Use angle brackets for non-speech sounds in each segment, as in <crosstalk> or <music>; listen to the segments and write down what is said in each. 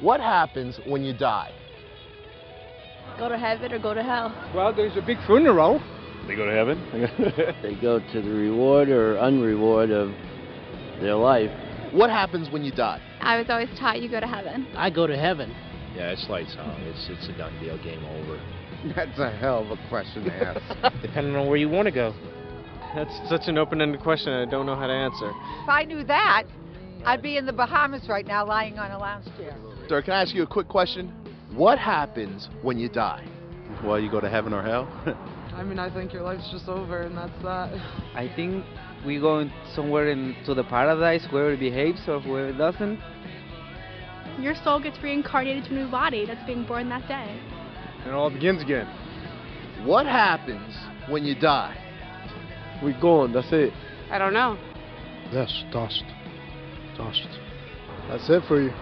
What happens when you die? Go to heaven or go to hell. Well, there's a big funeral. They go to heaven. <laughs> they go to the reward or unreward of their life. What happens when you die? I was always taught you go to heaven. I go to heaven. Yeah, it's lights uh, out. It's it's a done deal. Game over. That's a hell of a question to ask. <laughs> Depending on where you want to go. That's such an open-ended question. I don't know how to answer. If I knew that, I'd be in the Bahamas right now, lying on a lounge chair. Sir, can I ask you a quick question? What happens when you die? Well, you go to heaven or hell. <laughs> I mean, I think your life's just over, and that's that. I think we go somewhere into the paradise, whoever behaves or whoever doesn't. Your soul gets reincarnated to a new body that's being born that day. And it all begins again. What happens when you die? We're gone, that's it. I don't know. Yes, dust. Dust. That's it for you.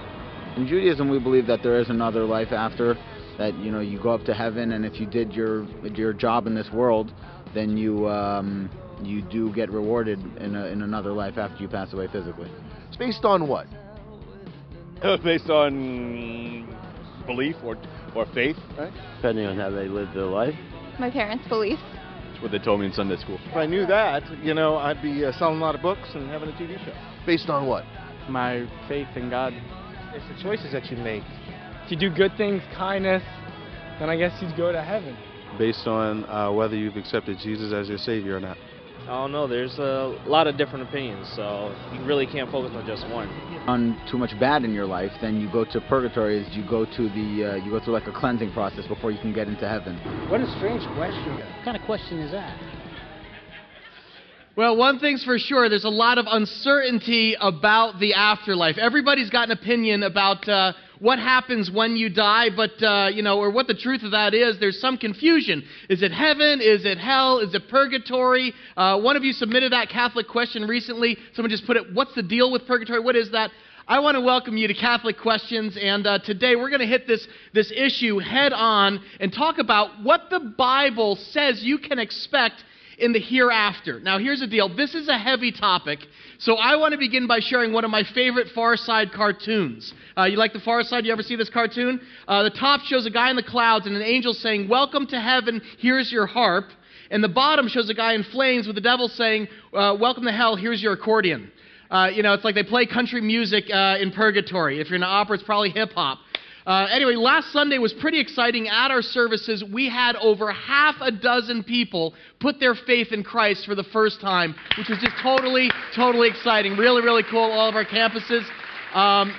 In Judaism, we believe that there is another life after, that you know you go up to heaven, and if you did your your job in this world, then you um, you do get rewarded in a, in another life after you pass away physically. It's based on what? <laughs> Based on belief or or faith, right? Depending on how they live their life. My parents' beliefs. That's what they told me in Sunday school. If I knew that, you know, I'd be uh, selling a lot of books and having a TV show. Based on what? My faith in God. It's the choices that you make. If you do good things, kindness, then I guess you'd go to heaven. Based on uh, whether you've accepted Jesus as your Savior or not. I don't know. There's a lot of different opinions, so you really can't focus on just one. On too much bad in your life, then you go to purgatory. Is you go to the uh, you go through like a cleansing process before you can get into heaven. What a strange question. What kind of question is that? Well, one thing's for sure there's a lot of uncertainty about the afterlife. Everybody's got an opinion about uh, what happens when you die, but, uh, you know, or what the truth of that is. There's some confusion. Is it heaven? Is it hell? Is it purgatory? Uh, one of you submitted that Catholic question recently. Someone just put it, what's the deal with purgatory? What is that? I want to welcome you to Catholic Questions, and uh, today we're going to hit this, this issue head on and talk about what the Bible says you can expect in the hereafter. Now, here's the deal this is a heavy topic, so I want to begin by sharing one of my favorite Far Side cartoons. Uh, you like the Far Side? You ever see this cartoon? Uh, the top shows a guy in the clouds and an angel saying, Welcome to heaven, here's your harp. And the bottom shows a guy in flames with the devil saying, uh, Welcome to hell, here's your accordion. Uh, you know, it's like they play country music uh, in purgatory. If you're in an opera, it's probably hip hop. Uh, anyway, last Sunday was pretty exciting. At our services, we had over half a dozen people put their faith in Christ for the first time, which was just totally, totally exciting. Really, really cool. All of our campuses. Um,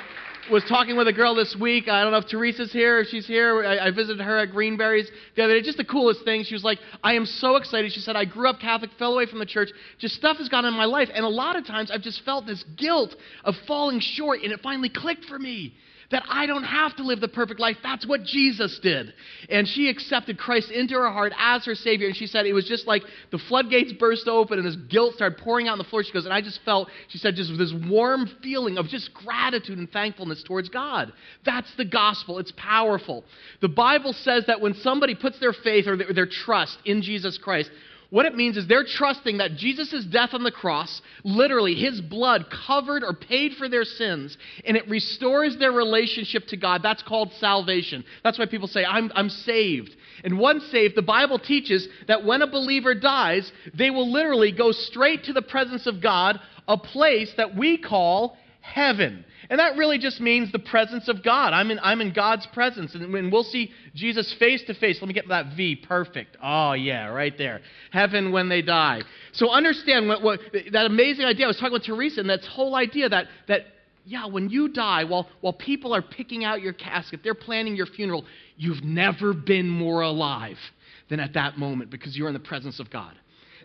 was talking with a girl this week. I don't know if Teresa's here, if she's here. I, I visited her at Greenberries the other day. Just the coolest thing. She was like, I am so excited. She said, I grew up Catholic, fell away from the church. Just stuff has gone on in my life. And a lot of times I've just felt this guilt of falling short, and it finally clicked for me that I don't have to live the perfect life. That's what Jesus did. And she accepted Christ into her heart as her Savior. And she said it was just like the floodgates burst open and this guilt started pouring out on the floor. She goes, and I just felt, she said, just this warm feeling of just gratitude and thankfulness towards God. That's the gospel. It's powerful. The Bible says that when somebody puts their faith or their, their trust in Jesus Christ, what it means is they're trusting that Jesus' death on the cross, literally his blood covered or paid for their sins, and it restores their relationship to God. That's called salvation. That's why people say, I'm, I'm saved. And once saved, the Bible teaches that when a believer dies, they will literally go straight to the presence of God, a place that we call heaven. And that really just means the presence of God. I'm in, I'm in God's presence. And when we'll see Jesus face to face, let me get that V, perfect. Oh, yeah, right there. Heaven when they die. So understand what, what, that amazing idea. I was talking with Teresa, and that whole idea that, that yeah, when you die, while, while people are picking out your casket, they're planning your funeral, you've never been more alive than at that moment because you're in the presence of God.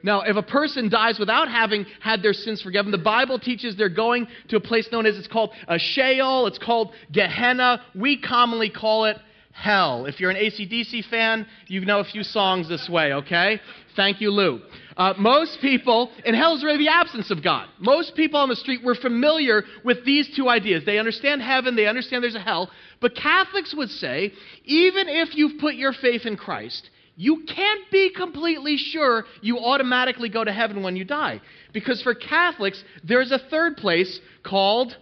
Now, if a person dies without having had their sins forgiven, the Bible teaches they're going to a place known as it's called a Sheol, it's called Gehenna. We commonly call it hell. If you're an ACDC fan, you know a few songs this way, okay? Thank you, Lou. Uh, most people, and hell is really the absence of God. Most people on the street were familiar with these two ideas. They understand heaven, they understand there's a hell. But Catholics would say, even if you've put your faith in Christ, you can't be completely sure you automatically go to heaven when you die. Because for Catholics, there's a third place called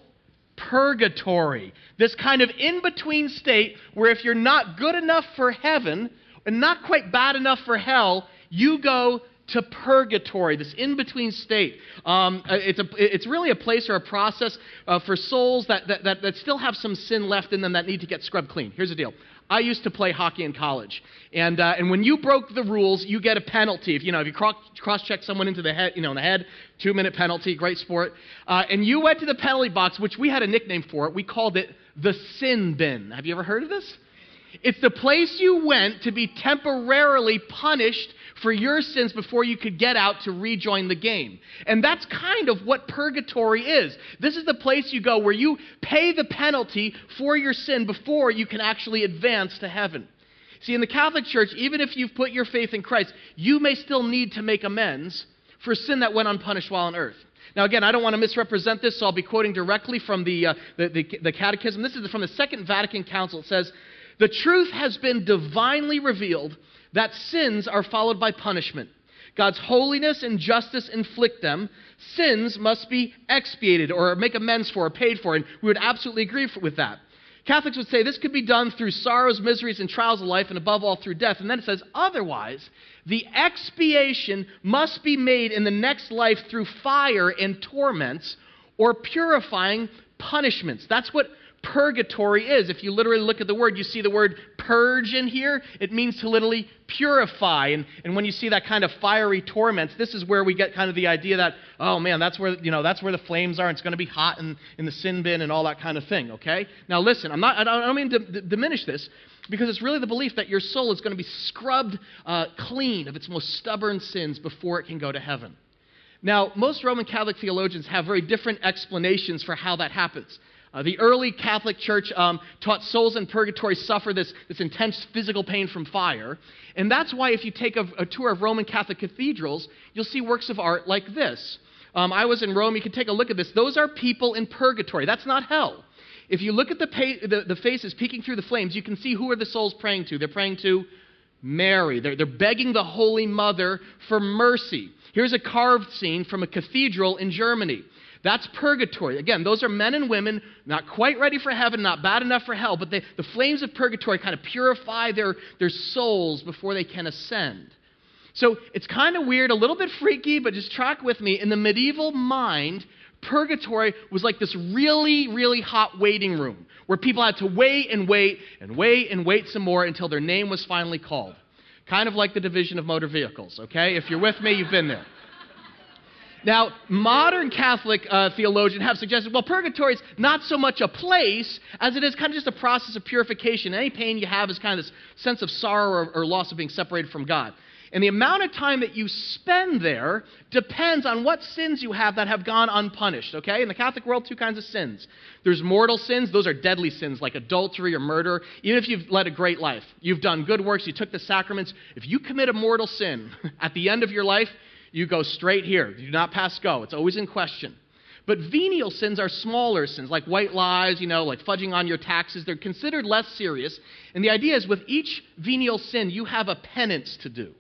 purgatory. This kind of in between state where if you're not good enough for heaven and not quite bad enough for hell, you go to purgatory, this in between state. Um, uh, it's, a, it's really a place or a process uh, for souls that, that, that, that still have some sin left in them that need to get scrubbed clean. Here's the deal I used to play hockey in college, and uh, and when you broke the rules, you get a penalty. If you know if you cross check someone into the head, you know in the head, two minute penalty, great sport. Uh, and you went to the penalty box, which we had a nickname for it. We called it the sin bin. Have you ever heard of this? It's the place you went to be temporarily punished for your sins before you could get out to rejoin the game. And that's kind of what purgatory is. This is the place you go where you pay the penalty for your sin before you can actually advance to heaven. See, in the Catholic Church, even if you've put your faith in Christ, you may still need to make amends for sin that went unpunished while on earth. Now, again, I don't want to misrepresent this, so I'll be quoting directly from the, uh, the, the, the Catechism. This is from the Second Vatican Council. It says, The truth has been divinely revealed that sins are followed by punishment. God's holiness and justice inflict them. Sins must be expiated or make amends for or paid for, and we would absolutely agree with that. Catholics would say this could be done through sorrows, miseries, and trials of life, and above all through death. And then it says, otherwise, the expiation must be made in the next life through fire and torments or purifying punishments. That's what purgatory is. If you literally look at the word, you see the word purge in here. It means to literally purify. And, and when you see that kind of fiery torments, this is where we get kind of the idea that, oh man, that's where, you know, that's where the flames are. And it's going to be hot in, in the sin bin and all that kind of thing, okay? Now listen, I'm not, I don't mean to d- diminish this because it's really the belief that your soul is going to be scrubbed uh, clean of its most stubborn sins before it can go to heaven. Now, most Roman Catholic theologians have very different explanations for how that happens. Uh, the early Catholic Church um, taught souls in purgatory suffer this, this intense physical pain from fire. And that's why, if you take a, a tour of Roman Catholic cathedrals, you'll see works of art like this. Um, I was in Rome. You can take a look at this. Those are people in purgatory. That's not hell. If you look at the, pa- the, the faces peeking through the flames, you can see who are the souls praying to. They're praying to Mary. They're, they're begging the Holy Mother for mercy. Here's a carved scene from a cathedral in Germany. That's purgatory. Again, those are men and women not quite ready for heaven, not bad enough for hell, but they, the flames of purgatory kind of purify their, their souls before they can ascend. So it's kind of weird, a little bit freaky, but just track with me. In the medieval mind, purgatory was like this really, really hot waiting room where people had to wait and wait and wait and wait some more until their name was finally called. Kind of like the division of motor vehicles, okay? If you're with me, you've been there. Now, modern Catholic uh, theologians have suggested, well, purgatory is not so much a place as it is kind of just a process of purification. Any pain you have is kind of this sense of sorrow or, or loss of being separated from God. And the amount of time that you spend there depends on what sins you have that have gone unpunished, okay? In the Catholic world, two kinds of sins. There's mortal sins, those are deadly sins like adultery or murder. Even if you've led a great life, you've done good works, you took the sacraments, if you commit a mortal sin <laughs> at the end of your life, you go straight here. You do not pass go. It's always in question. But venial sins are smaller sins, like white lies, you know, like fudging on your taxes. They're considered less serious. And the idea is with each venial sin, you have a penance to do.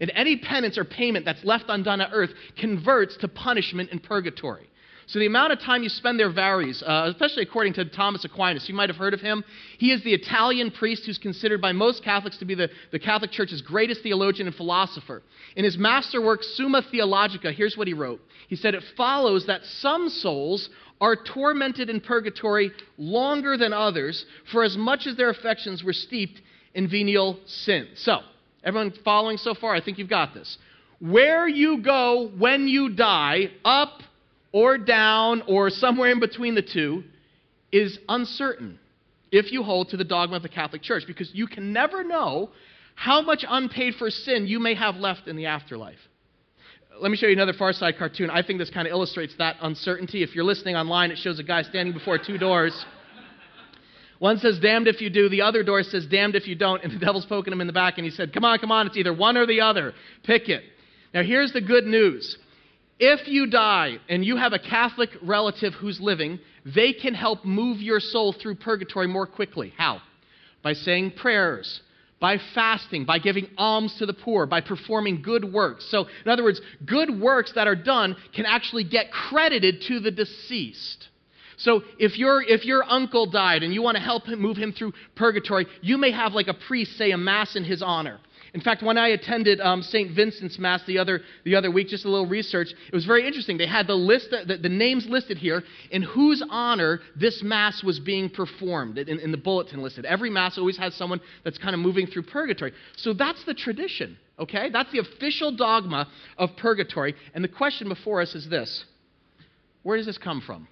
And any penance or payment that's left undone on earth converts to punishment in purgatory. So the amount of time you spend there varies, uh, especially according to Thomas Aquinas. You might have heard of him. He is the Italian priest who's considered by most Catholics to be the, the Catholic Church's greatest theologian and philosopher. In his masterwork, Summa Theologica, here's what he wrote. He said, It follows that some souls are tormented in purgatory longer than others, for as much as their affections were steeped in venial sin. So, everyone following so far? I think you've got this. Where you go when you die, up or down or somewhere in between the two is uncertain if you hold to the dogma of the Catholic Church because you can never know how much unpaid for sin you may have left in the afterlife. Let me show you another Far Side cartoon. I think this kind of illustrates that uncertainty. If you're listening online, it shows a guy standing before two doors. One says, damned if you do. The other door says, damned if you don't. And the devil's poking him in the back. And he said, come on, come on. It's either one or the other. Pick it. Now, here's the good news if you die and you have a Catholic relative who's living, they can help move your soul through purgatory more quickly. How? By saying prayers, by fasting, by giving alms to the poor, by performing good works. So, in other words, good works that are done can actually get credited to the deceased. So if your if your uncle died and you want to help him move him through purgatory, you may have like a priest say a mass in his honor. In fact, when I attended um, St. Vincent's Mass the other, the other week, just a little research, it was very interesting. They had the, list, the, the names listed here in whose honor this Mass was being performed in, in the bulletin listed. Every Mass always has someone that's kind of moving through purgatory. So that's the tradition, okay? That's the official dogma of purgatory. And the question before us is this Where does this come from?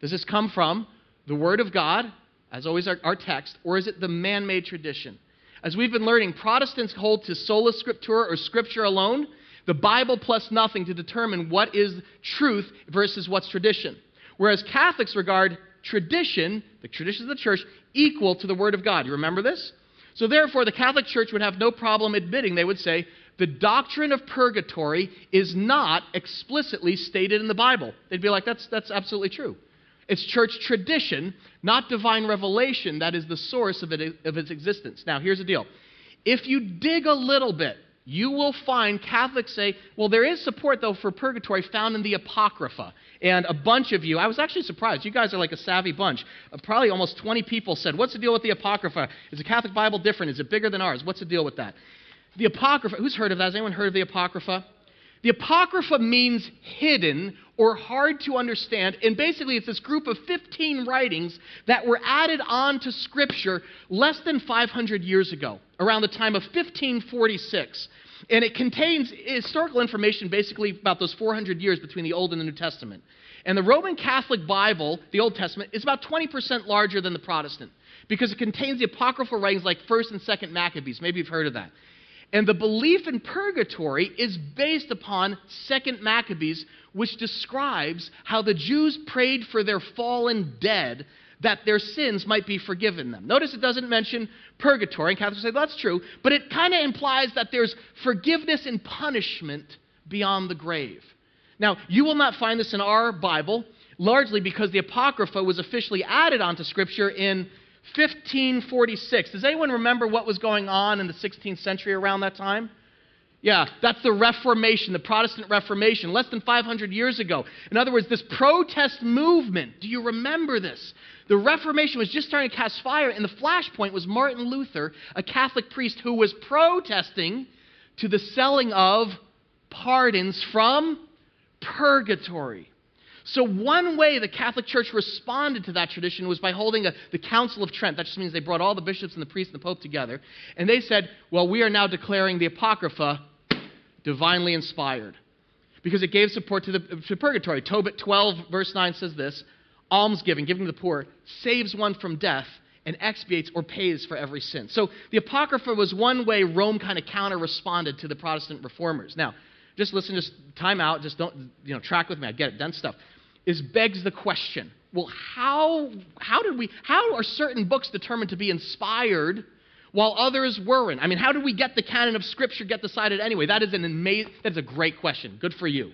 Does this come from the Word of God, as always our, our text, or is it the man made tradition? As we've been learning, Protestants hold to sola scriptura or scripture alone, the Bible plus nothing to determine what is truth versus what's tradition. Whereas Catholics regard tradition, the traditions of the church, equal to the Word of God. You remember this? So therefore, the Catholic Church would have no problem admitting, they would say, the doctrine of purgatory is not explicitly stated in the Bible. They'd be like, that's, that's absolutely true. It's church tradition, not divine revelation, that is the source of, it, of its existence. Now, here's the deal. If you dig a little bit, you will find Catholics say, well, there is support, though, for purgatory found in the Apocrypha. And a bunch of you, I was actually surprised. You guys are like a savvy bunch. Uh, probably almost 20 people said, What's the deal with the Apocrypha? Is the Catholic Bible different? Is it bigger than ours? What's the deal with that? The Apocrypha, who's heard of that? Has anyone heard of the Apocrypha? The Apocrypha means hidden or hard to understand, and basically it's this group of 15 writings that were added on to Scripture less than 500 years ago, around the time of 1546. And it contains historical information basically about those 400 years between the Old and the New Testament. And the Roman Catholic Bible, the Old Testament, is about 20% larger than the Protestant because it contains the apocryphal writings like 1st and 2nd Maccabees. Maybe you've heard of that. And the belief in purgatory is based upon 2nd Maccabees, which describes how the Jews prayed for their fallen dead that their sins might be forgiven them. Notice it doesn't mention purgatory, and Catholics say that's true, but it kind of implies that there's forgiveness and punishment beyond the grave. Now, you will not find this in our Bible, largely because the Apocrypha was officially added onto Scripture in 1546. Does anyone remember what was going on in the 16th century around that time? Yeah, that's the Reformation, the Protestant Reformation, less than 500 years ago. In other words, this protest movement, do you remember this? The Reformation was just starting to cast fire, and the flashpoint was Martin Luther, a Catholic priest who was protesting to the selling of pardons from purgatory. So, one way the Catholic Church responded to that tradition was by holding a, the Council of Trent. That just means they brought all the bishops and the priests and the Pope together. And they said, well, we are now declaring the Apocrypha divinely inspired because it gave support to, the, to purgatory. Tobit 12, verse 9 says this almsgiving, giving to the poor, saves one from death and expiates or pays for every sin. So the Apocrypha was one way Rome kind of counter responded to the Protestant reformers. Now, just listen, just time out, just don't, you know, track with me. I get it, done stuff is begs the question well, how, how did we, how are certain books determined to be inspired while others weren't? I mean, how did we get the canon of Scripture get decided anyway? That is an amazing, that is a great question. Good for you.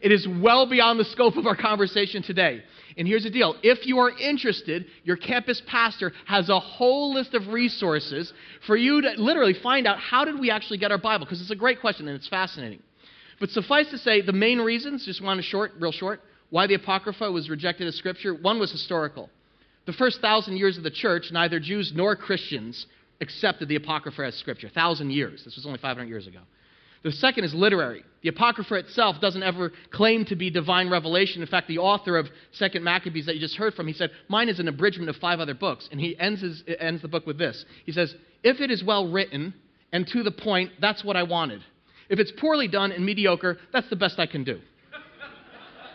It is well beyond the scope of our conversation today. And here's the deal if you are interested, your campus pastor has a whole list of resources for you to literally find out how did we actually get our Bible, because it's a great question and it's fascinating. But suffice to say, the main reasons, just want to short, real short, why the Apocrypha was rejected as scripture, one was historical. The first thousand years of the church, neither Jews nor Christians accepted the Apocrypha as scripture. Thousand years. This was only 500 years ago. The second is literary. The Apocrypha itself doesn't ever claim to be divine revelation. In fact, the author of Second Maccabees that you just heard from, he said, Mine is an abridgment of five other books. And he ends, his, ends the book with this. He says, If it is well written and to the point, that's what I wanted. If it's poorly done and mediocre, that's the best I can do.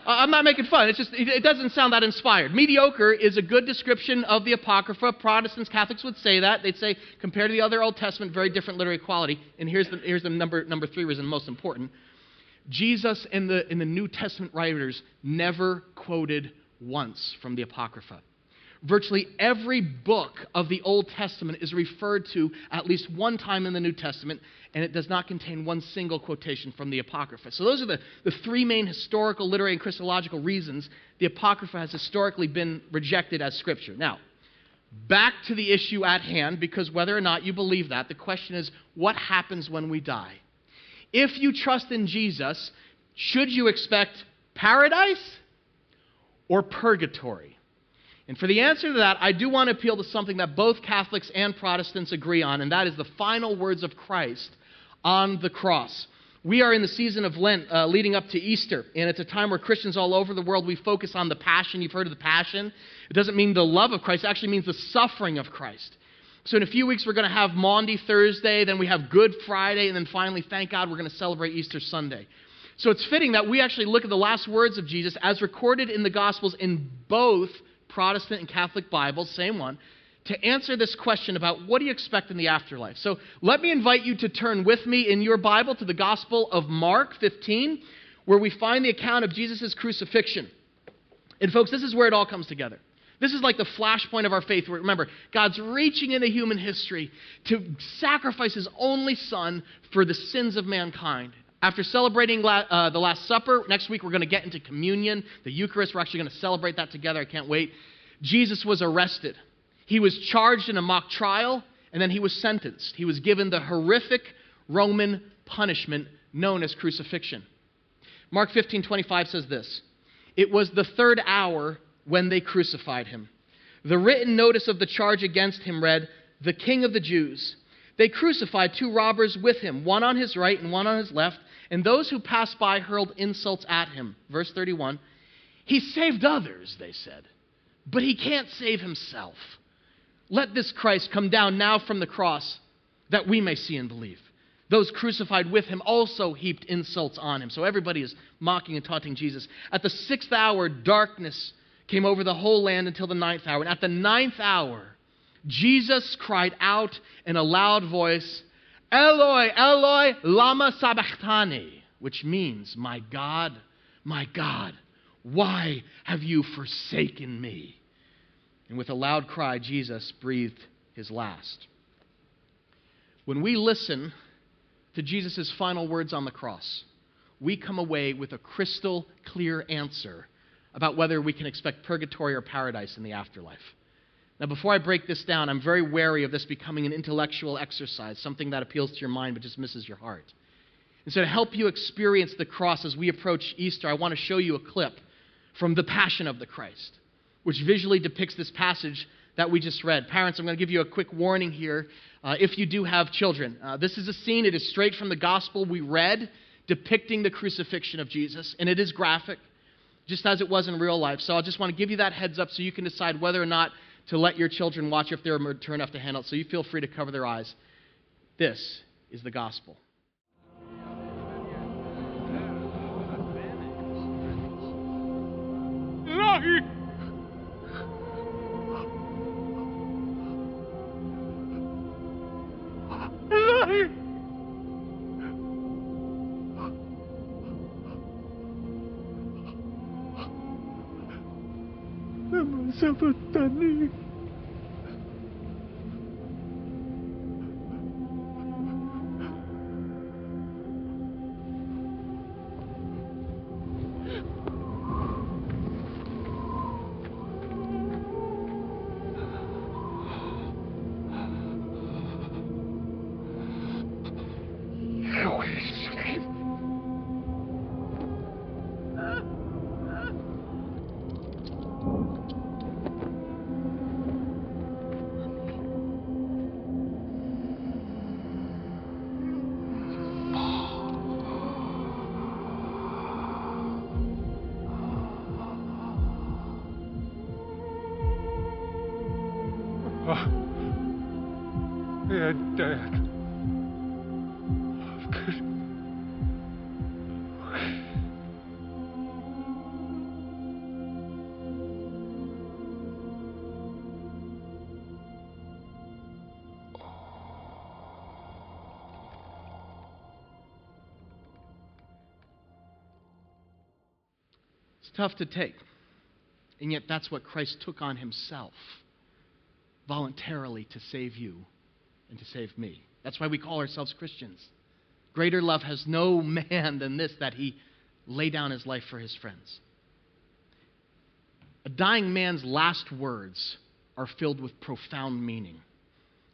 I'm not making fun. It's just, it doesn't sound that inspired. Mediocre is a good description of the Apocrypha. Protestants, Catholics would say that. They'd say, compared to the other Old Testament, very different literary quality. And here's the, here's the number, number three reason, most important. Jesus and the, and the New Testament writers never quoted once from the Apocrypha. Virtually every book of the Old Testament is referred to at least one time in the New Testament, and it does not contain one single quotation from the Apocrypha. So, those are the, the three main historical, literary, and Christological reasons the Apocrypha has historically been rejected as Scripture. Now, back to the issue at hand, because whether or not you believe that, the question is what happens when we die? If you trust in Jesus, should you expect paradise or purgatory? And for the answer to that, I do want to appeal to something that both Catholics and Protestants agree on, and that is the final words of Christ on the cross. We are in the season of Lent uh, leading up to Easter, and it's a time where Christians all over the world, we focus on the passion. You've heard of the passion. It doesn't mean the love of Christ, it actually means the suffering of Christ. So in a few weeks, we're going to have Maundy Thursday, then we have Good Friday, and then finally, thank God, we're going to celebrate Easter Sunday. So it's fitting that we actually look at the last words of Jesus as recorded in the Gospels in both Protestant and Catholic Bibles, same one, to answer this question about what do you expect in the afterlife. So let me invite you to turn with me in your Bible to the Gospel of Mark 15, where we find the account of Jesus' crucifixion. And folks, this is where it all comes together. This is like the flashpoint of our faith. Where, remember, God's reaching into human history to sacrifice his only son for the sins of mankind. After celebrating la- uh, the Last Supper, next week we're going to get into communion, the Eucharist. We're actually going to celebrate that together. I can't wait. Jesus was arrested. He was charged in a mock trial, and then he was sentenced. He was given the horrific Roman punishment known as crucifixion. Mark 15:25 says this: It was the third hour when they crucified him. The written notice of the charge against him read, "The King of the Jews." They crucified two robbers with him, one on his right and one on his left, and those who passed by hurled insults at him. Verse 31 He saved others, they said, but he can't save himself. Let this Christ come down now from the cross that we may see and believe. Those crucified with him also heaped insults on him. So everybody is mocking and taunting Jesus. At the sixth hour, darkness came over the whole land until the ninth hour. And at the ninth hour, Jesus cried out in a loud voice, Eloi, Eloi, lama sabachthani, which means, My God, my God, why have you forsaken me? And with a loud cry, Jesus breathed his last. When we listen to Jesus' final words on the cross, we come away with a crystal clear answer about whether we can expect purgatory or paradise in the afterlife. Now, before I break this down, I'm very wary of this becoming an intellectual exercise, something that appeals to your mind but just misses your heart. And so, to help you experience the cross as we approach Easter, I want to show you a clip from The Passion of the Christ, which visually depicts this passage that we just read. Parents, I'm going to give you a quick warning here uh, if you do have children. Uh, this is a scene, it is straight from the gospel we read, depicting the crucifixion of Jesus, and it is graphic, just as it was in real life. So I just want to give you that heads up so you can decide whether or not to let your children watch if they're mature enough to handle it. So you feel free to cover their eyes. This is the gospel. 来。那么什么等你 Tough to take. And yet, that's what Christ took on himself voluntarily to save you and to save me. That's why we call ourselves Christians. Greater love has no <laughs> man than this that he lay down his life for his friends. A dying man's last words are filled with profound meaning.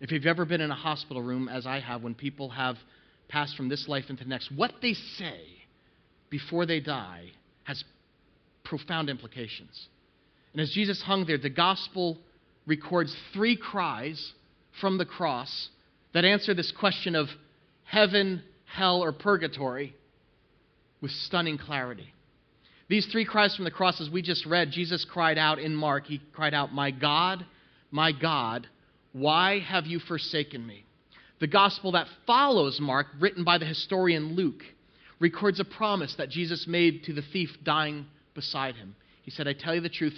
If you've ever been in a hospital room, as I have, when people have passed from this life into the next, what they say before they die has profound implications. And as Jesus hung there, the gospel records three cries from the cross that answer this question of heaven, hell, or purgatory with stunning clarity. These three cries from the cross, as we just read, Jesus cried out in Mark, He cried out, My God, my God, why have you forsaken me? The gospel that follows Mark, written by the historian Luke, records a promise that Jesus made to the thief dying beside him. He said, I tell you the truth,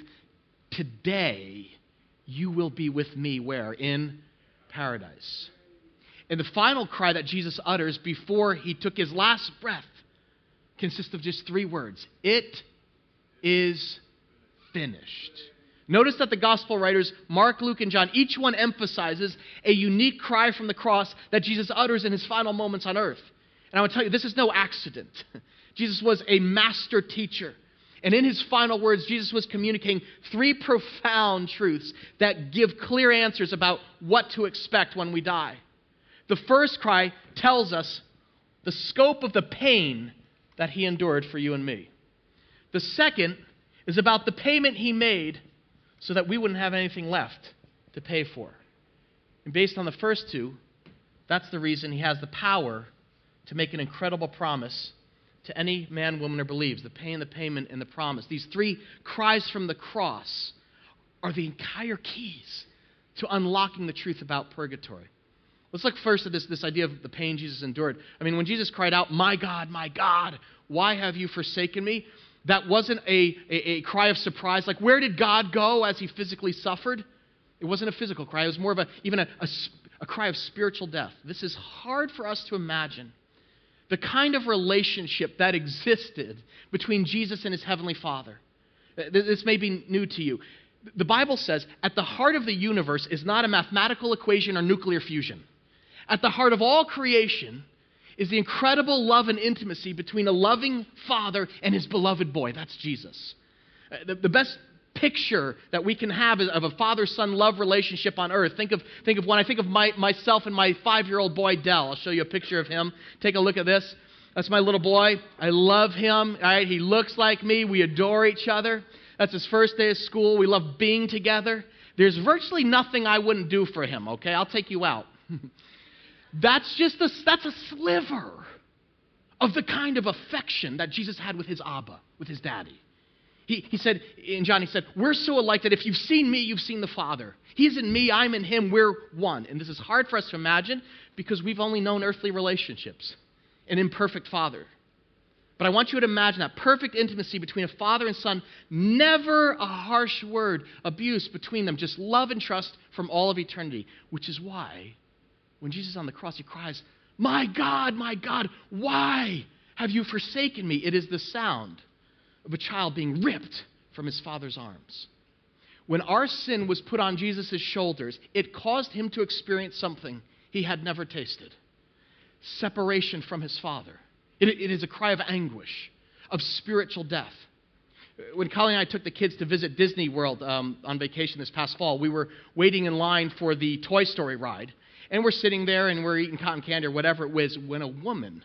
today you will be with me where? In paradise. And the final cry that Jesus utters before he took his last breath consists of just three words It is finished. Notice that the gospel writers, Mark, Luke, and John, each one emphasizes a unique cry from the cross that Jesus utters in his final moments on earth. And I want to tell you, this is no accident. <laughs> Jesus was a master teacher. And in his final words, Jesus was communicating three profound truths that give clear answers about what to expect when we die. The first cry tells us the scope of the pain that he endured for you and me. The second is about the payment he made so that we wouldn't have anything left to pay for. And based on the first two, that's the reason he has the power to make an incredible promise to any man, woman, or believes the pain, the payment, and the promise. These three cries from the cross are the entire keys to unlocking the truth about purgatory. Let's look first at this, this idea of the pain Jesus endured. I mean, when Jesus cried out, My God, my God, why have you forsaken me? That wasn't a, a, a cry of surprise, like, where did God go as he physically suffered? It wasn't a physical cry, it was more of a, even a, a, a cry of spiritual death. This is hard for us to imagine the kind of relationship that existed between Jesus and his heavenly Father. Uh, this may be new to you. The Bible says at the heart of the universe is not a mathematical equation or nuclear fusion. At the heart of all creation is the incredible love and intimacy between a loving father and his beloved boy. That's Jesus. Uh, the, the best picture that we can have of a father son love relationship on earth. Think of, think of when I think of my, myself and my five year old boy, Dell. I'll show you a picture of him. Take a look at this. That's my little boy. I love him. All right, he looks like me. We adore each other. That's his first day of school. We love being together. There's virtually nothing I wouldn't do for him, okay? I'll take you out. <laughs> that's just a, that's a sliver of the kind of affection that Jesus had with his Abba, with his daddy. He, he said, in John, he said, We're so alike that if you've seen me, you've seen the Father. He's in me, I'm in him, we're one. And this is hard for us to imagine because we've only known earthly relationships, an imperfect father. But I want you to imagine that perfect intimacy between a father and son, never a harsh word, abuse between them, just love and trust from all of eternity. Which is why, when Jesus is on the cross, he cries, My God, my God, why have you forsaken me? It is the sound of a child being ripped from his father's arms. When our sin was put on Jesus' shoulders, it caused him to experience something he had never tasted separation from his father. it, it is a cry of anguish, of spiritual death. When Colleen and I took the kids to visit Disney World um, on vacation this past fall, we were waiting in line for the Toy Story ride. And we're sitting there and we're eating cotton candy or whatever it was when a woman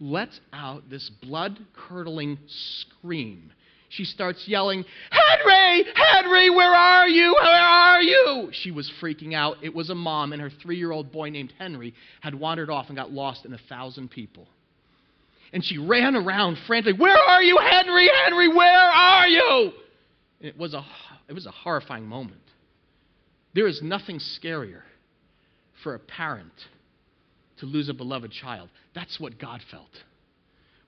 lets out this blood curdling scream. She starts yelling, Henry! Henry, where are you? Where are you? She was freaking out. It was a mom, and her three year old boy named Henry had wandered off and got lost in a thousand people. And she ran around frantically, Where are you, Henry? Henry, where are you? And it was a, it was a horrifying moment. There is nothing scarier for a parent to lose a beloved child. That's what God felt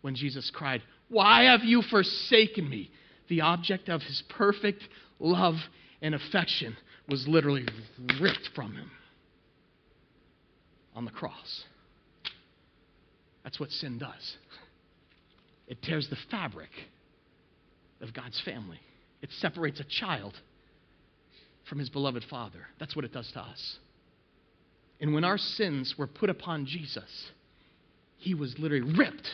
when Jesus cried, Why have you forsaken me? The object of his perfect love and affection was literally ripped from him on the cross. That's what sin does. It tears the fabric of God's family. It separates a child from his beloved father. That's what it does to us. And when our sins were put upon Jesus, he was literally ripped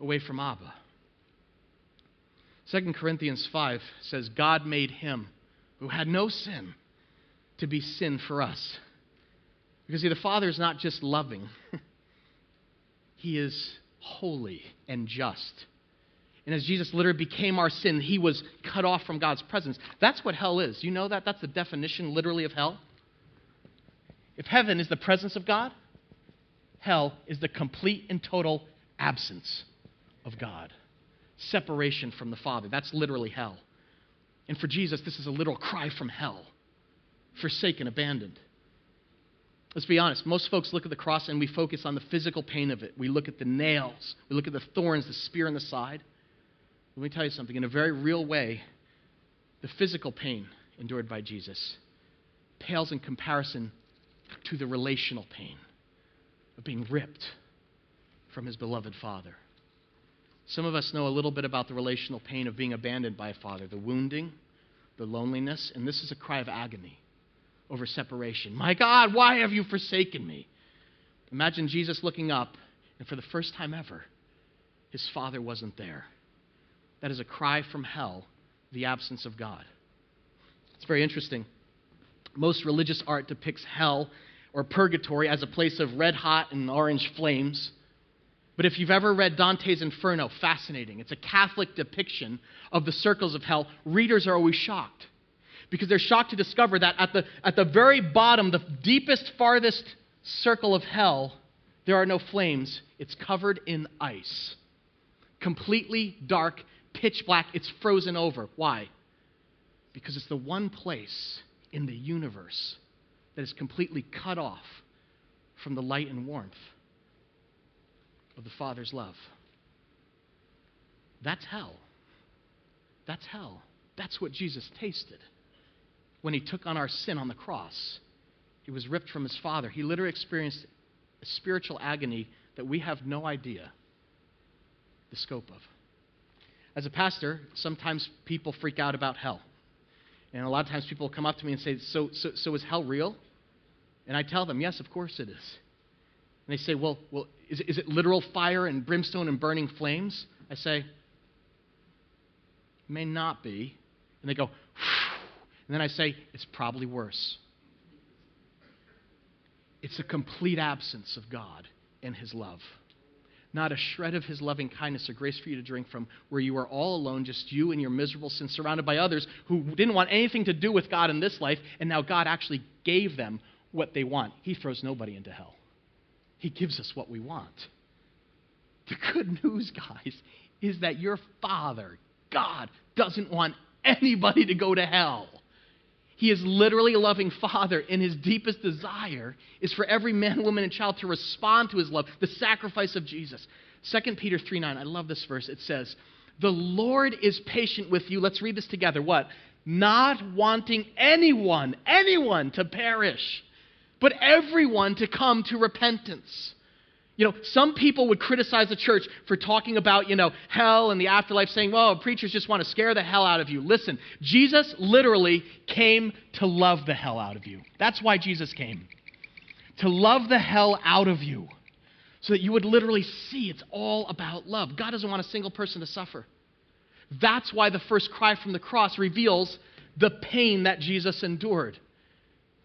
away from Abba. 2 Corinthians 5 says, God made him who had no sin to be sin for us. Because see, the Father is not just loving, <laughs> he is holy and just. And as Jesus literally became our sin, he was cut off from God's presence. That's what hell is. You know that? That's the definition, literally, of hell. If heaven is the presence of God, hell is the complete and total absence of God, separation from the Father. That's literally hell. And for Jesus, this is a literal cry from hell forsaken, abandoned. Let's be honest. Most folks look at the cross and we focus on the physical pain of it. We look at the nails, we look at the thorns, the spear in the side. Let me tell you something. In a very real way, the physical pain endured by Jesus pales in comparison to the relational pain of being ripped from his beloved Father. Some of us know a little bit about the relational pain of being abandoned by a father, the wounding, the loneliness, and this is a cry of agony over separation. My God, why have you forsaken me? Imagine Jesus looking up, and for the first time ever, his father wasn't there. That is a cry from hell, the absence of God. It's very interesting. Most religious art depicts hell or purgatory as a place of red hot and orange flames. But if you've ever read Dante's Inferno, fascinating. It's a Catholic depiction of the circles of hell. Readers are always shocked because they're shocked to discover that at the, at the very bottom, the deepest, farthest circle of hell, there are no flames. It's covered in ice. Completely dark, pitch black. It's frozen over. Why? Because it's the one place in the universe that is completely cut off from the light and warmth of the Father's love. That's hell. That's hell. That's what Jesus tasted when he took on our sin on the cross. He was ripped from his Father. He literally experienced a spiritual agony that we have no idea the scope of. As a pastor, sometimes people freak out about hell. And a lot of times people come up to me and say, So, so, so is hell real? And I tell them, Yes, of course it is. And they say, Well, well is, is it literal fire and brimstone and burning flames? I say, May not be. And they go, and then I say, It's probably worse. It's a complete absence of God and His love. Not a shred of His loving kindness or grace for you to drink from, where you are all alone, just you and your miserable sin, surrounded by others who didn't want anything to do with God in this life, and now God actually gave them what they want. He throws nobody into hell, He gives us what we want. The good <laughs> news, guys, is that your Father, God, doesn't want anybody to go to hell. He is literally a loving father, and his deepest desire is for every man, woman, and child to respond to his love, the sacrifice of Jesus. 2 Peter 3 9, I love this verse. It says, The Lord is patient with you. Let's read this together. What? Not wanting anyone, anyone to perish, but everyone to come to repentance. You know, some people would criticize the church for talking about, you know, hell and the afterlife, saying, well, preachers just want to scare the hell out of you. Listen, Jesus literally came to love the hell out of you. That's why Jesus came. To love the hell out of you. So that you would literally see it's all about love. God doesn't want a single person to suffer. That's why the first cry from the cross reveals the pain that Jesus endured.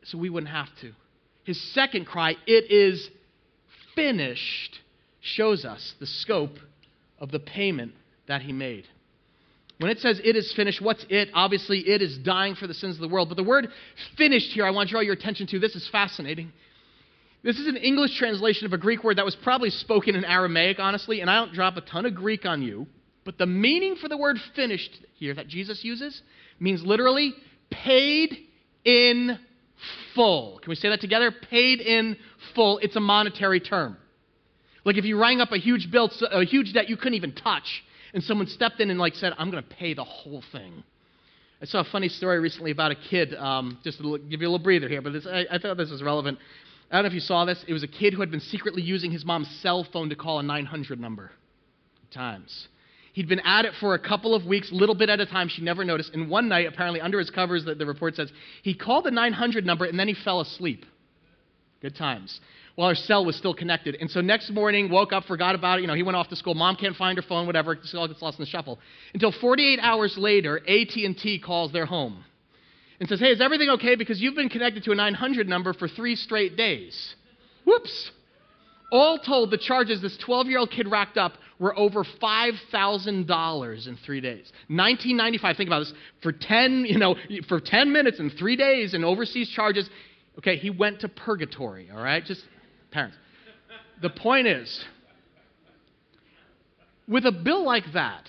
So we wouldn't have to. His second cry, it is finished shows us the scope of the payment that he made. When it says it is finished, what's it? Obviously, it is dying for the sins of the world. But the word finished here, I want to draw your attention to. This is fascinating. This is an English translation of a Greek word that was probably spoken in Aramaic, honestly, and I don't drop a ton of Greek on you. But the meaning for the word finished here that Jesus uses means literally paid in full. Can we say that together? Paid in full. It's a monetary term. Like if you rang up a huge bill, a huge debt you couldn't even touch, and someone stepped in and like said, "I'm going to pay the whole thing." I saw a funny story recently about a kid. Um, just to give you a little breather here, but this, I, I thought this was relevant. I don't know if you saw this. It was a kid who had been secretly using his mom's cell phone to call a 900 number times. He'd been at it for a couple of weeks, little bit at a time. She never noticed. And one night, apparently under his covers, the, the report says, he called the 900 number and then he fell asleep. Good times. While her cell was still connected. And so next morning, woke up, forgot about it. You know, he went off to school. Mom can't find her phone, whatever. Cell gets lost in the shuffle. Until 48 hours later, AT&T calls their home and says, hey, is everything okay? Because you've been connected to a 900 number for three straight days. Whoops. All told, the charges this 12 year old kid racked up were over $5,000 in three days. 1995, think about this, for 10, you know, for 10 minutes and three days and overseas charges, okay, he went to purgatory, all right? Just, parents. The point is, with a bill like that,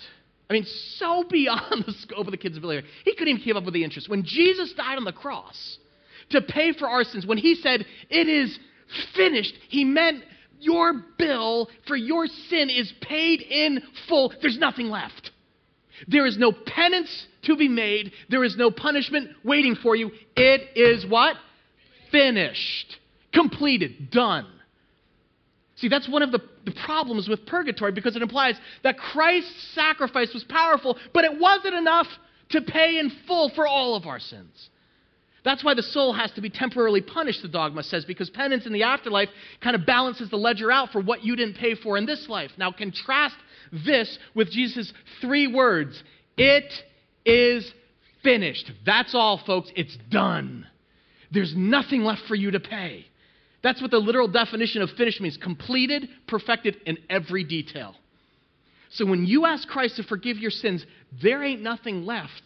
I mean, so beyond <laughs> the scope of the kid's ability, he couldn't even keep up with the interest. When Jesus died on the cross to pay for our sins, when he said, It is finished, he meant your bill for your sin is paid in full. There's nothing left. There is no penance to be made, there is no punishment waiting for you. It is what? Finished, completed, done. See, that's one of the, the problems with purgatory because it implies that Christ's sacrifice was powerful, but it wasn't enough to pay in full for all of our sins. That's why the soul has to be temporarily punished, the dogma says, because penance in the afterlife kind of balances the ledger out for what you didn't pay for in this life. Now, contrast this with Jesus' three words It is finished. That's all, folks. It's done. There's nothing left for you to pay. That's what the literal definition of finished means completed, perfected in every detail. So when you ask Christ to forgive your sins, there ain't nothing left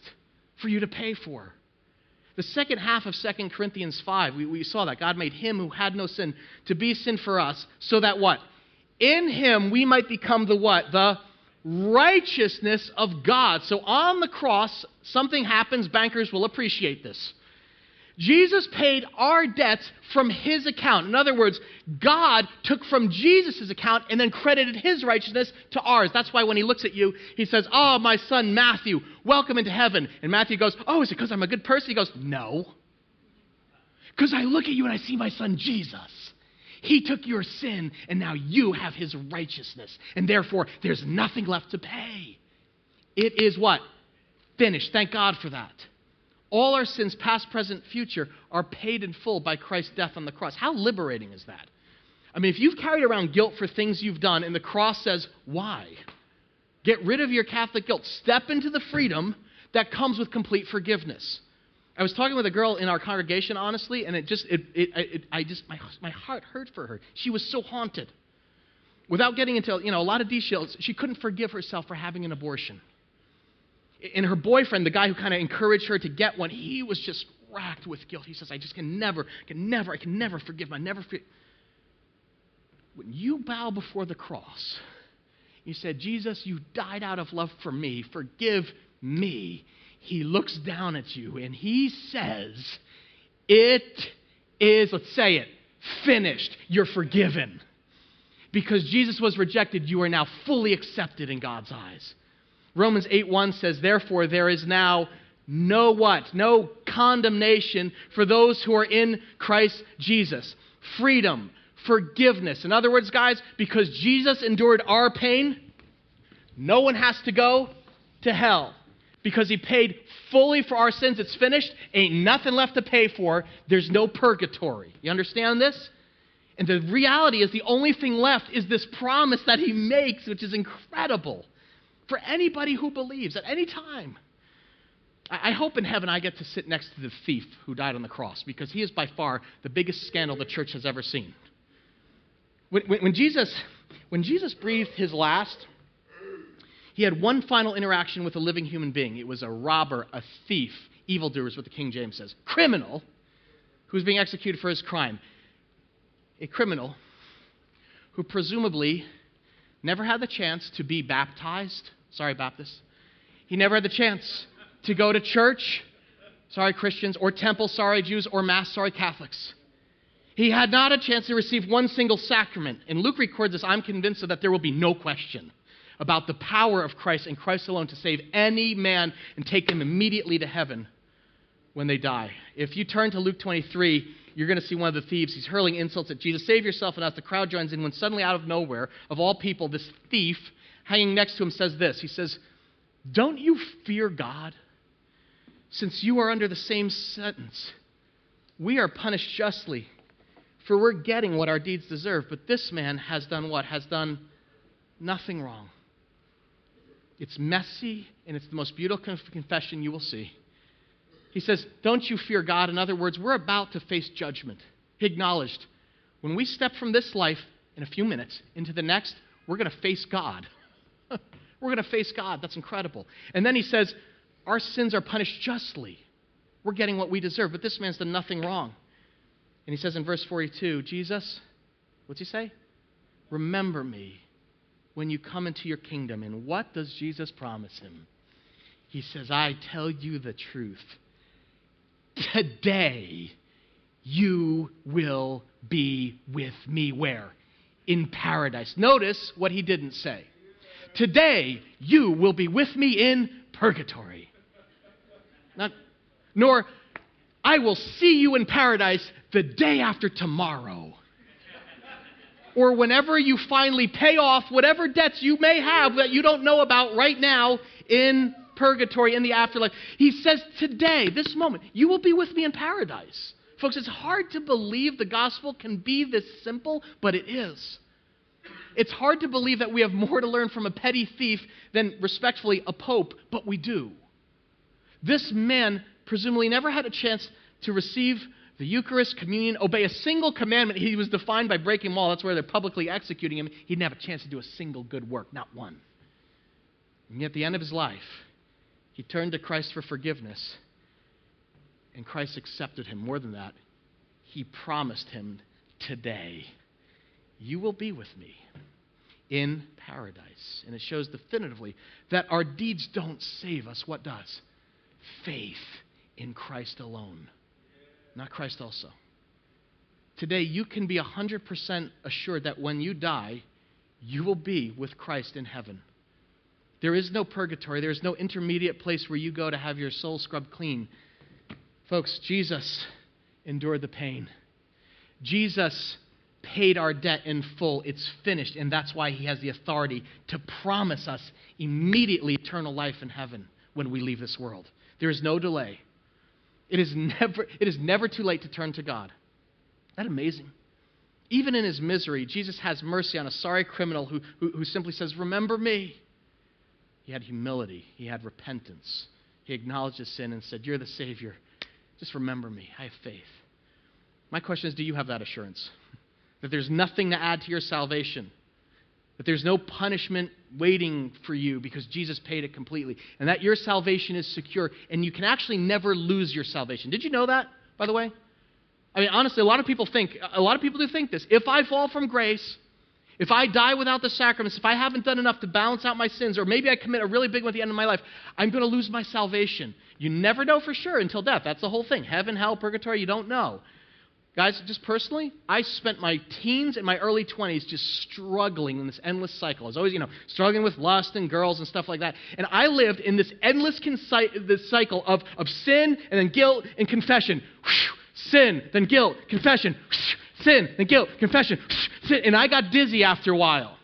for you to pay for. The second half of 2 Corinthians 5, we, we saw that. God made him who had no sin to be sin for us, so that what? In him we might become the what? The righteousness of God. So on the cross, something happens. Bankers will appreciate this. Jesus paid our debts from his account. In other words, God took from Jesus' account and then credited his righteousness to ours. That's why when he looks at you, he says, Oh, my son Matthew, welcome into heaven. And Matthew goes, Oh, is it because I'm a good person? He goes, No. Because I look at you and I see my son Jesus. He took your sin and now you have his righteousness. And therefore, there's nothing left to pay. It is what? Finished. Thank God for that. All our sins, past, present, future, are paid in full by Christ's death on the cross. How liberating is that? I mean, if you've carried around guilt for things you've done and the cross says, why? Get rid of your Catholic guilt. Step into the freedom that comes with complete forgiveness. I was talking with a girl in our congregation, honestly, and it just, it, it, it, I just, my, my heart hurt for her. She was so haunted. Without getting into, you know, a lot of details, she couldn't forgive herself for having an abortion and her boyfriend, the guy who kind of encouraged her to get one, he was just racked with guilt. He says, I just can never, can never, I can never forgive him. I never forgive. When you bow before the cross, you said, Jesus, you died out of love for me. Forgive me. He looks down at you and he says, It is, let's say it, finished. You're forgiven. Because Jesus was rejected, you are now fully accepted in God's eyes. Romans 8:1 says, "Therefore there is now no what? No condemnation for those who are in Christ Jesus. Freedom, forgiveness. In other words, guys, because Jesus endured our pain, no one has to go to hell. Because he paid fully for our sins, it's finished. Ain't nothing left to pay for. There's no purgatory. You understand this? And the reality is the only thing left is this promise that he makes, which is incredible for anybody who believes at any time. I hope in heaven I get to sit next to the thief who died on the cross because he is by far the biggest scandal the church has ever seen. When, when, when, Jesus, when Jesus breathed his last, he had one final interaction with a living human being. It was a robber, a thief, evildoer is what the King James says, criminal who was being executed for his crime. A criminal who presumably never had the chance to be baptized Sorry, Baptists. He never had the chance to go to church. Sorry, Christians. Or temple. Sorry, Jews. Or Mass. Sorry, Catholics. He had not a chance to receive one single sacrament. And Luke records this I'm convinced that there will be no question about the power of Christ and Christ alone to save any man and take them immediately to heaven when they die. If you turn to Luke 23, you're going to see one of the thieves. He's hurling insults at Jesus. Save yourself. And as the crowd joins in, when suddenly out of nowhere, of all people, this thief hanging next to him says this He says, Don't you fear God? Since you are under the same sentence, we are punished justly, for we're getting what our deeds deserve. But this man has done what? Has done nothing wrong. It's messy, and it's the most beautiful confession you will see. He says, Don't you fear God? In other words, we're about to face judgment. He acknowledged, when we step from this life in a few minutes into the next, we're going to face God. We're going to face God. That's incredible. And then he says, Our sins are punished justly. We're getting what we deserve, but this man's done nothing wrong. And he says in verse 42, Jesus, what's he say? Remember me when you come into your kingdom. And what does Jesus promise him? He says, I tell you the truth. Today you will be with me. Where? In paradise. Notice what he didn't say. Today you will be with me in purgatory. Not, nor I will see you in paradise the day after tomorrow. Or whenever you finally pay off whatever debts you may have that you don't know about right now in purgatory, in the afterlife. He says, Today, this moment, you will be with me in paradise. Folks, it's hard to believe the gospel can be this simple, but it is. It's hard to believe that we have more to learn from a petty thief than, respectfully, a pope, but we do. This man presumably never had a chance to receive the Eucharist, communion, obey a single commandment. He was defined by breaking all. That's where they're publicly executing him. He didn't have a chance to do a single good work, not one. And yet, at the end of his life, he turned to Christ for forgiveness, and Christ accepted him. More than that, he promised him today, You will be with me in paradise. And it shows definitively that our deeds don't save us. What does? Faith in Christ alone, not Christ also. Today, you can be 100% assured that when you die, you will be with Christ in heaven. There is no purgatory, there is no intermediate place where you go to have your soul scrubbed clean. Folks, Jesus endured the pain. Jesus paid our debt in full. It's finished, and that's why he has the authority to promise us immediately eternal life in heaven when we leave this world. There is no delay. It is never, it is never too late to turn to God. Isn't that amazing? Even in his misery, Jesus has mercy on a sorry criminal who, who, who simply says, Remember me. He had humility, he had repentance. He acknowledged his sin and said, You're the Savior. Just remember me. I have faith. My question is do you have that assurance? That there's nothing to add to your salvation? That there's no punishment waiting for you because Jesus paid it completely. And that your salvation is secure and you can actually never lose your salvation. Did you know that, by the way? I mean, honestly, a lot of people think, a lot of people do think this. If I fall from grace, if I die without the sacraments, if I haven't done enough to balance out my sins, or maybe I commit a really big one at the end of my life, I'm going to lose my salvation. You never know for sure until death. That's the whole thing. Heaven, hell, purgatory, you don't know. Guys, just personally, I spent my teens and my early 20s just struggling in this endless cycle. I was always, you know, struggling with lust and girls and stuff like that. And I lived in this endless conci- this cycle of, of sin and then guilt and confession. Sin, then guilt, confession, sin, then guilt, confession, sin. And I got dizzy after a while.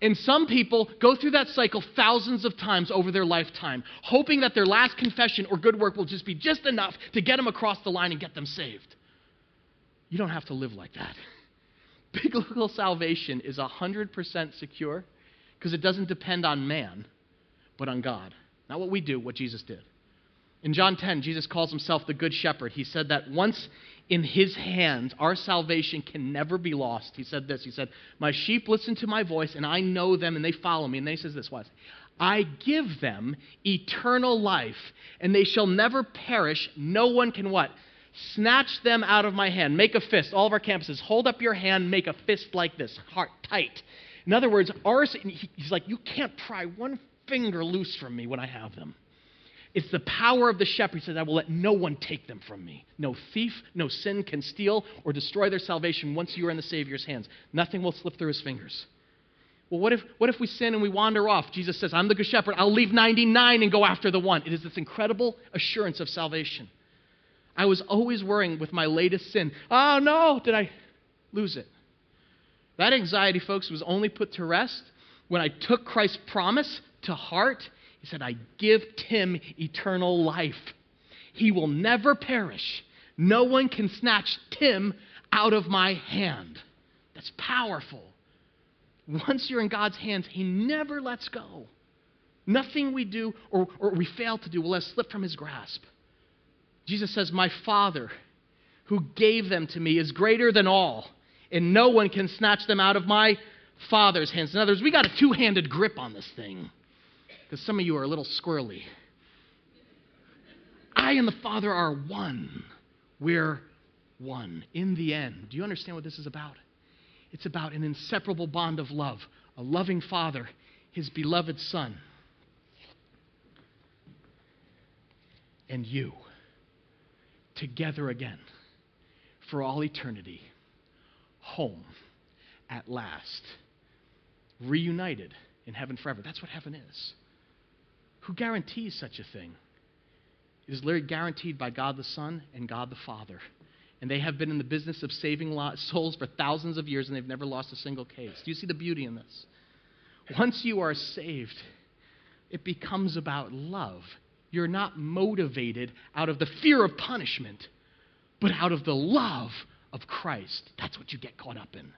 And some people go through that cycle thousands of times over their lifetime, hoping that their last confession or good work will just be just enough to get them across the line and get them saved. You don't have to live like that. <laughs> Biblical salvation is 100% secure because it doesn't depend on man, but on God. Not what we do, what Jesus did. In John 10, Jesus calls himself the Good Shepherd. He said that once in his hands, our salvation can never be lost. He said this He said, My sheep listen to my voice, and I know them, and they follow me. And then he says this What? I give them eternal life, and they shall never perish. No one can what? Snatch them out of my hand. Make a fist. All of our campuses, hold up your hand, make a fist like this, heart tight. In other words, ours, he's like, You can't pry one finger loose from me when I have them. It's the power of the shepherd. He says, I will let no one take them from me. No thief, no sin can steal or destroy their salvation once you are in the Savior's hands. Nothing will slip through his fingers. Well, what if, what if we sin and we wander off? Jesus says, I'm the good shepherd. I'll leave 99 and go after the one. It is this incredible assurance of salvation. I was always worrying with my latest sin. Oh, no, did I lose it? That anxiety, folks, was only put to rest when I took Christ's promise to heart he said, I give Tim eternal life. He will never perish. No one can snatch Tim out of my hand. That's powerful. Once you're in God's hands, He never lets go. Nothing we do or, or we fail to do will let slip from His grasp. Jesus says, My Father, who gave them to me, is greater than all, and no one can snatch them out of my Father's hands. In other words, we got a two handed grip on this thing. because some of you are a little squirrely. I and the Father are one. We're one in the end. Do you understand what this is about? It's about an inseparable bond of love, a loving Father, His beloved Son, and you together again for all eternity, home at last, reunited in heaven forever. That's what heaven is. Who guarantees such a thing? It is literally guaranteed by God the Son and God the Father. And they have been in the business of saving souls for thousands of years, and they've never lost a single case. Do you see the beauty in this? Once you are saved, it becomes about love. You're not motivated out of the fear of punishment, but out of the love of Christ. That's what you get caught up in.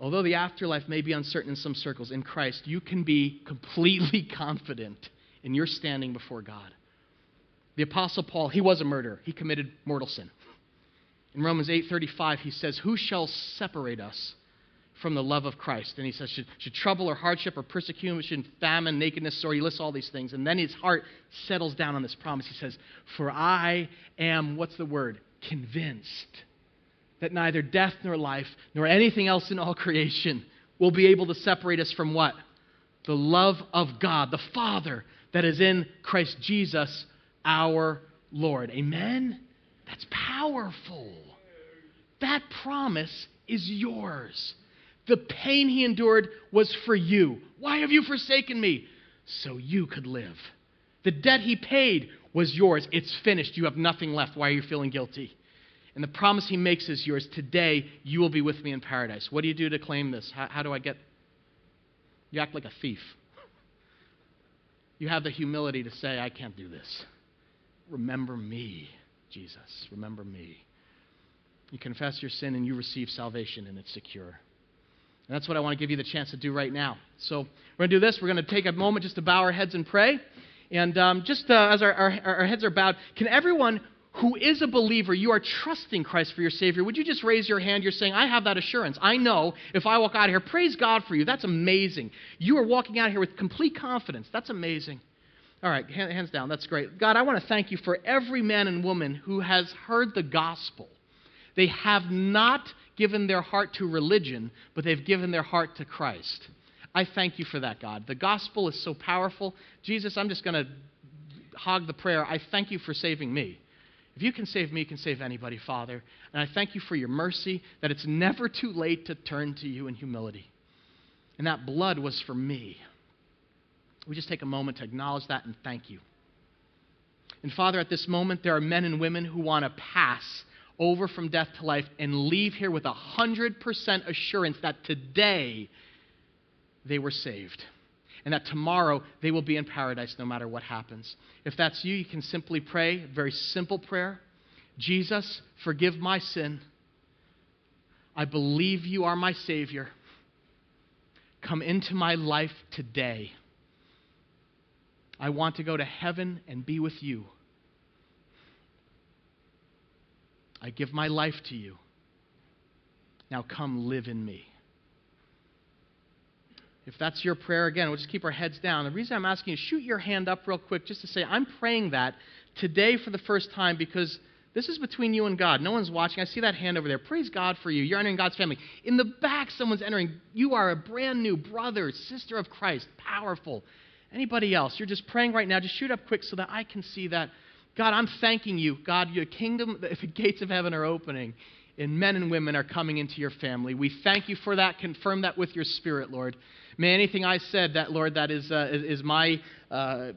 Although the afterlife may be uncertain in some circles, in Christ, you can be completely <laughs> confident in your standing before God. The apostle Paul, he was a murderer. He committed mortal sin. In Romans 8:35 he says, "Who shall separate us from the love of Christ?" And he says, should, should trouble or hardship or persecution, famine, nakedness, or he lists all these things. And then his heart settles down on this promise. He says, "For I am what's the word? Convinced that neither death nor life nor anything else in all creation will be able to separate us from what? The love of God, the Father that is in Christ Jesus our Lord. Amen? That's powerful. That promise is yours. The pain he endured was for you. Why have you forsaken me? So you could live. The debt he paid was yours. It's finished. You have nothing left. Why are you feeling guilty? And the promise he makes is yours. Today, you will be with me in paradise. What do you do to claim this? How, how do I get. You act like a thief. You have the humility to say, I can't do this. Remember me, Jesus. Remember me. You confess your sin and you receive salvation, and it's secure. And that's what I want to give you the chance to do right now. So we're going to do this. We're going to take a moment just to bow our heads and pray. And um, just uh, as our, our, our heads are bowed, can everyone who is a believer, you are trusting Christ for your Savior, would you just raise your hand? You're saying, I have that assurance. I know if I walk out of here, praise God for you. That's amazing. You are walking out of here with complete confidence. That's amazing. All right, hands down. That's great. God, I want to thank you for every man and woman who has heard the gospel. They have not given their heart to religion, but they've given their heart to Christ. I thank you for that, God. The gospel is so powerful. Jesus, I'm just going to hog the prayer. I thank you for saving me. If you can save me, you can save anybody, Father. And I thank you for your mercy, that it's never too late to turn to you in humility. And that blood was for me we just take a moment to acknowledge that and thank you. And Father, at this moment, there are men and women who want to pass over from death to life and leave here with a 100% assurance that today they were saved and that tomorrow they will be in paradise no matter what happens. If that's you, you can simply pray a very simple prayer Jesus, forgive my sin. I believe you are my Savior. Come into my life today. I want to go to heaven and be with you. I give my life to you. Now come live in me. If that's your prayer, again, we'll just keep our heads down. The reason I'm asking you, shoot your hand up real quick just to say, I'm praying that today for the first time because this is between you and God. No one's watching. I see that hand over there. Praise God for you. You're entering God's family. In the back, someone's entering. You are a brand new brother, sister of Christ. Powerful. Anybody else? You're just praying right now. Just shoot up quick so that I can see that. God, I'm thanking you. God, your kingdom, the gates of heaven are opening, and men and women are coming into your family. We thank you for that. Confirm that with your spirit, Lord. May anything I said that, Lord, that is, uh, is, my, uh,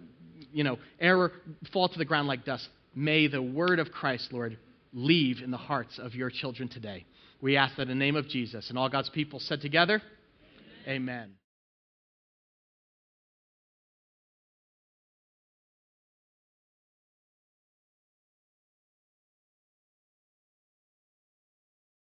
you know, error fall to the ground like dust. May the word of Christ, Lord, leave in the hearts of your children today. We ask that in the name of Jesus and all God's people said together, Amen. Amen.